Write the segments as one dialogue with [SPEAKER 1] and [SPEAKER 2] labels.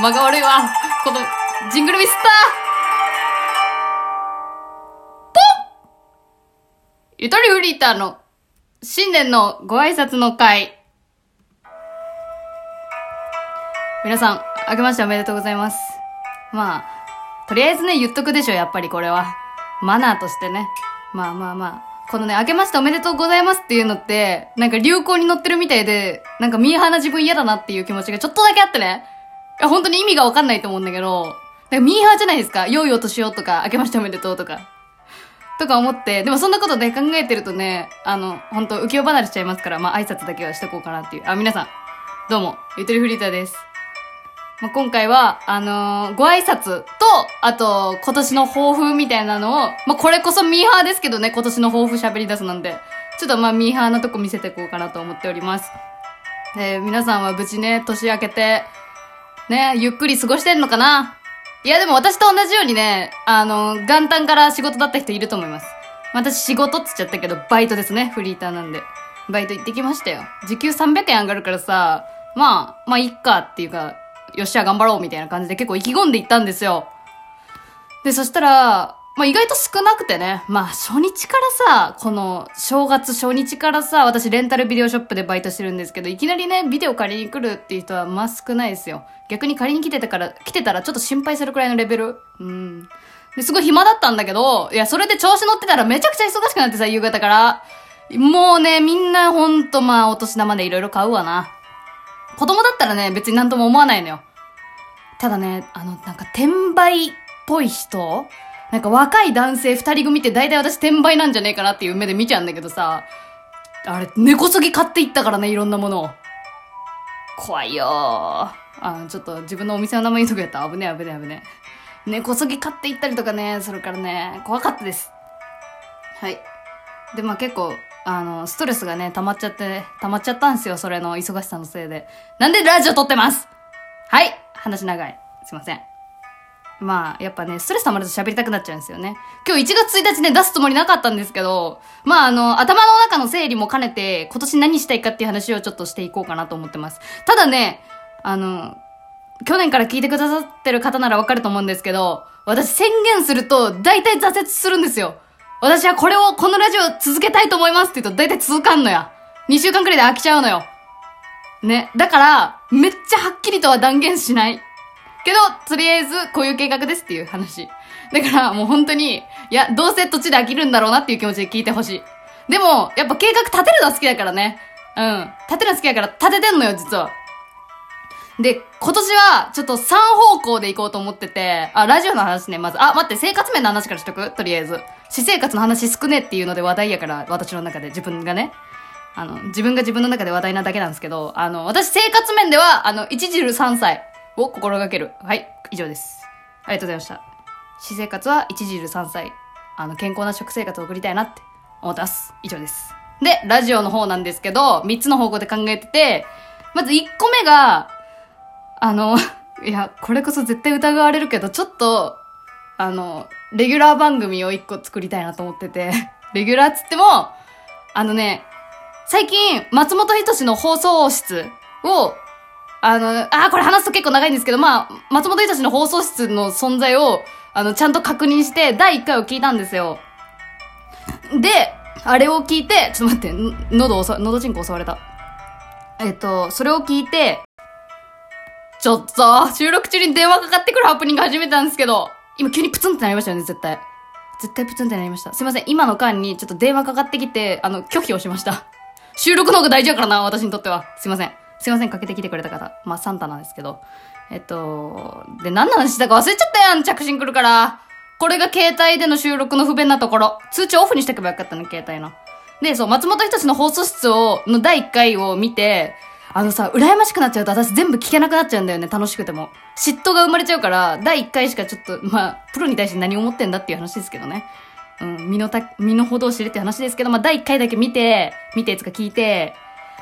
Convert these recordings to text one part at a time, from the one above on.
[SPEAKER 1] 間が悪いわ。この、ジングルミスったポンゆとりフリーターの新年のご挨拶の会。皆さん、明けましておめでとうございます。まあ、とりあえずね、言っとくでしょ、やっぱりこれは。マナーとしてね。まあまあまあ。このね、明けましておめでとうございますっていうのって、なんか流行に乗ってるみたいで、なんかミーハーな自分嫌だなっていう気持ちがちょっとだけあってね。いや、本当に意味がわかんないと思うんだけど、なんかミーハーじゃないですか。良いお年をとか、明けましておめでとうとか。とか思って、でもそんなことで考えてるとね、あの、本当浮世離れしちゃいますから、まあ挨拶だけはしとこうかなっていう。あ、皆さん、どうも、ゆとりフリーターです。まあ、今回は、あのーご挨拶と、あと、今年の抱負みたいなのを、まあ、これこそミーハーですけどね、今年の抱負喋り出すなんで、ちょっとまあ、ミーハーなとこ見せていこうかなと思っております。えー皆さんは無事ね、年明けて、ね、ゆっくり過ごしてんのかな？いや、でも私と同じようにね、あの、元旦から仕事だった人いると思います。私仕事って言っちゃったけど、バイトですね、フリーターなんで。バイト行ってきましたよ。時給300円上がるからさ、まあ、まあ、いっかっていうか、よっしゃ、頑張ろうみたいな感じで結構意気込んで行ったんですよ。で、そしたら、まあ意外と少なくてね。まあ初日からさ、この正月初日からさ、私レンタルビデオショップでバイトしてるんですけど、いきなりね、ビデオ借りに来るっていう人はまあ少ないですよ。逆に借りに来てたから、来てたらちょっと心配するくらいのレベル。うん。で、すごい暇だったんだけど、いや、それで調子乗ってたらめちゃくちゃ忙しくなってさ、夕方から。もうね、みんなほんとまあお年玉でいろいろ買うわな。子供だったらね、別になんとも思わないのよ。ただね、あの、なんか転売っぽい人なんか若い男性二人組って大体私転売なんじゃねえかなっていう目で見ちゃうんだけどさ、あれ、根こそぎ買っていったからね、いろんなものを。怖いよー。あ、ちょっと自分のお店の名前言うとこやったら危ねえ危ねえ危ねえ。根こそぎ買っていったりとかね、それからね、怖かったです。はい。で、まあ結構、あの、ストレスがね、溜まっちゃって、溜まっちゃったんですよ、それの忙しさのせいで。なんでラジオ撮ってます?はい話長い。すいません。まあ、やっぱね、ストレス溜まると喋りたくなっちゃうんですよね。今日1月1日ね、出すつもりなかったんですけど、まああの、頭の中の整理も兼ねて、今年何したいかっていう話をちょっとしていこうかなと思ってます。ただね、あの、去年から聞いてくださってる方ならわかると思うんですけど、私宣言すると、大体挫折するんですよ。私はこれを、このラジオ続けたいと思いますって言うと、大体続かんのや。2週間くらいで飽きちゃうのよ。ね。だから、めっちゃはっきりとは断言しない。けど、とりあえず、こういう計画ですっていう話。だから、もう本当に、いや、どうせ土地で飽きるんだろうなっていう気持ちで聞いてほしい。でも、やっぱ計画立てるのは好きだからね。うん。立てるの好きだから、立ててんのよ、実は。で、今年は、ちょっと3方向で行こうと思ってて、あ、ラジオの話ね、まず。あ、待って、生活面の話からしとく？とりあえず。私生活の話少ねっていうので話題やから、私の中で自分がね。あの、自分が自分の中で話題なだけなんですけど、あの、私生活面では、あの、一汁三歳を心がける。はい、以上です。ありがとうございました。私生活は一汁三歳。あの、健康な食生活を送りたいなって思ってます。以上です。で、ラジオの方なんですけど、三つの方向で考えてて、まず一個目が、あの、いや、これこそ絶対疑われるけど、ちょっと、あの、レギュラー番組を一個作りたいなと思ってて、レギュラーっつっても、あのね、最近、松本人志の放送室を、あの、あ、これ話すと結構長いんですけど、まあ、松本人志の放送室の存在を、あの、ちゃんと確認して、第1回を聞いたんですよ。で、あれを聞いて、ちょっと待って、喉を、喉チンコ襲われた。えっと、それを聞いて、ちょっと、収録中に電話かかってくるハプニング始めたんですけど、今急にプツンってなりましたよね、絶対。絶対プツンってなりました。すいません、今の間にちょっと電話かかってきて、あの、拒否をしました。収録の方が大事やからな、私にとっては。すいません。すいません、かけてきてくれた方。まあ、サンタなんですけど。えっと、で、何の話したか忘れちゃったやん、着信来るから。これが携帯での収録の不便なところ。通知オフにしとけばよかったね、携帯の。で、そう、松本人志の放送室を、の第1回を見て、あのさ、羨ましくなっちゃうと私全部聞けなくなっちゃうんだよね、楽しくても。嫉妬が生まれちゃうから、第1回しかちょっと、まあ、プロに対して何を思ってんだっていう話ですけどね。うん、身のた、身の程を知れって話ですけど、まあ、第1回だけ見て、見てつか聞いて、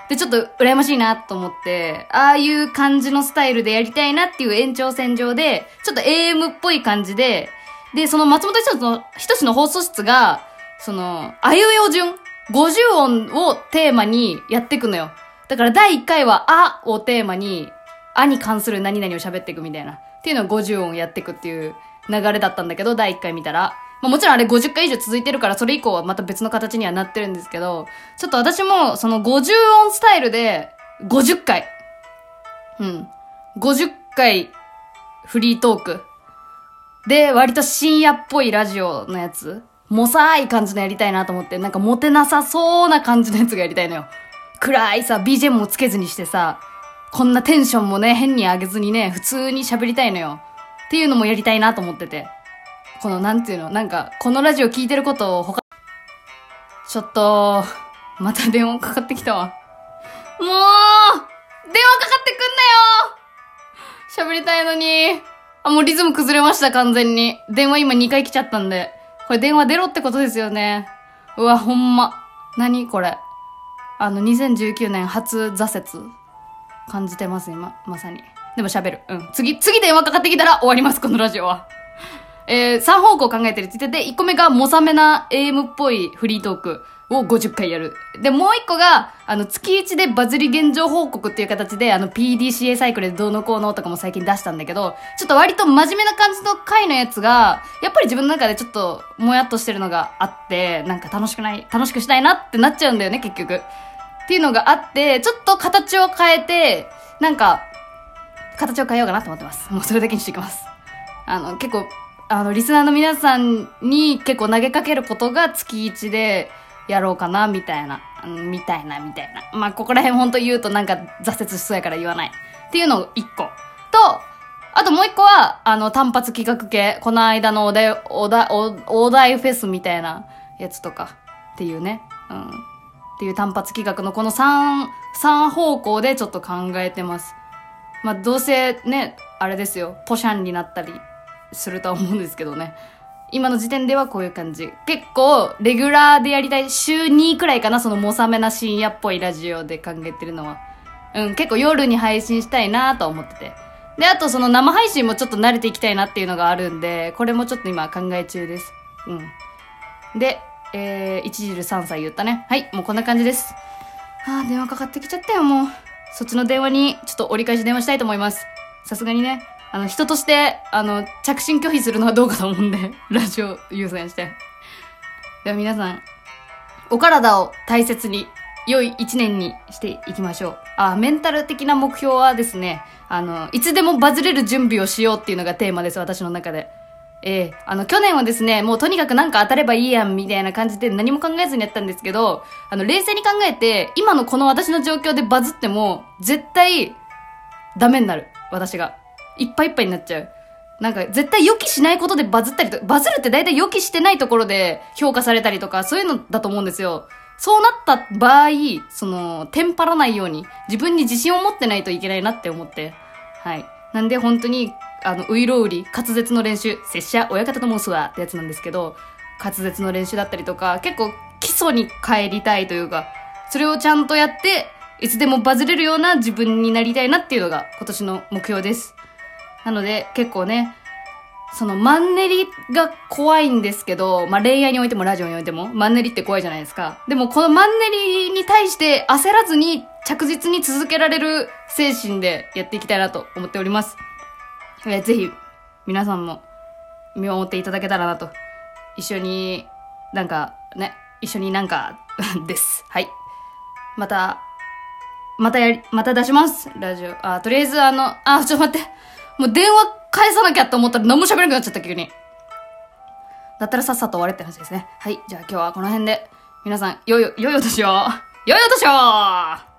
[SPEAKER 1] で、ちょっと羨ましいなと思って、ああいう感じのスタイルでやりたいなっていう延長線上で、ちょっと AM っぽい感じで、で、その松本人志の、人志の放送室が、その、あいうえお順、50音をテーマにやっていくのよ。だから第1回は、あをテーマに、あに関する何々を喋っていくみたいな。っていうのを50音やっていくっていう流れだったんだけど、第1回見たら。まあ、もちろんあれ50回以上続いてるから、それ以降はまた別の形にはなってるんですけど、ちょっと私もその50音スタイルで50回。うん。50回フリートーク。で、割と深夜っぽいラジオのやつ。もさーい感じのやりたいなと思って、なんかモテなさそうな感じのやつがやりたいのよ。暗いさ、BGM もつけずにしてさ、こんなテンションもね、変に上げずにね、普通に喋りたいのよ。っていうのもやりたいなと思ってて。この、なんていうの、なんか、このラジオ聞いてることを他、ちょっと、また電話かかってきたわ。もう電話かかってくんなよ喋りたいのに。あ、もうリズム崩れました、完全に。電話今2回来ちゃったんで。これ電話出ろってことですよね。うわ、ほんま。何これ。あの、2019年初挫折感じてます、今。まさに。でも喋る。うん。次、次電話かかってきたら終わります、このラジオは。えー、3方向考えてるって言ってて、1個目がもさめな AM っぽいフリートークを50回やる。で、もう1個が、あの、月1でバズり現状報告っていう形で、あの、PDCA サイクルでどうのこうのとかも最近出したんだけど、ちょっと割と真面目な感じの回のやつが、やっぱり自分の中でちょっと、もやっとしてるのがあって、なんか楽しくない、楽しくしたいなってなっちゃうんだよね、結局。っていうのがあって、ちょっと形を変えて、なんか、形を変えようかなと思ってます。もうそれだけにしていきます。あの、結構、あの、リスナーの皆さんに結構投げかけることが月1でやろうかな、みたいな。みたいな、みたいな。まあ、ここら辺ほんと言うとなんか挫折しそうやから言わない。っていうのを1個。と、あともう1個は、あの、単発企画系。この間のお題、お題、お題フェスみたいなやつとか。っていうね。うん。っていう単発企画のこの3、3方向でちょっと考えてます。まあ、どうせね、あれですよ、ポシャンになったりするとは思うんですけどね。今の時点ではこういう感じ。結構、レギュラーでやりたい、週2くらいかな、そのもさめな深夜っぽいラジオで考えてるのは。うん、結構夜に配信したいなと思ってて。で、あとその生配信もちょっと慣れていきたいなっていうのがあるんで、これもちょっと今考え中です。うん。で、えー、一汁三歳言ったね。はい、もうこんな感じです。あー、電話かかってきちゃったよ、もう。そっちの電話に、ちょっと折り返し電話したいと思います。さすがにね、あの、人として、あの、着信拒否するのはどうかと思うんで、ラジオ優先して。では皆さん、お体を大切に、良い一年にしていきましょう。あ、メンタル的な目標はですね、あの、いつでもバズれる準備をしようっていうのがテーマです、私の中で。ええー、あの、去年はですね、もうとにかくなんか当たればいいやん、みたいな感じで何も考えずにやったんですけど、あの、冷静に考えて、今のこの私の状況でバズっても、絶対、ダメになる。私が。いっぱいいっぱいになっちゃう。なんか、絶対予期しないことでバズったりと、バズるって大体予期してないところで評価されたりとか、そういうのだと思うんですよ。そうなった場合、その、テンパらないように、自分に自信を持ってないといけないなって思って。はい。なんで本当に、あの、ウイロウリ、滑舌の練習、拙者親方と申すわってやつなんですけど、滑舌の練習だったりとか、結構基礎に帰りたいというか、それをちゃんとやって、いつでもバズれるような自分になりたいなっていうのが今年の目標です。なので結構ね、そのマンネリが怖いんですけど、まあ、恋愛においてもラジオにおいても、マンネリって怖いじゃないですか。でもこのマンネリに対して焦らずに着実に続けられる精神でやっていきたいなと思っております。えー、ぜひ、皆さんも見守っていただけたらなと。一緒に、なんか、ね、一緒になんか です。はい。また、またやり、また出します。ラジオ。あ、とりあえずあの、あ、ちょっと待って。もう電話返さなきゃって思ったら何も喋れなくなっちゃった急に。だったらさっさと終われって話ですね。はい。じゃあ今日はこの辺で、皆さん、良いよ、よいお年を。良いお年を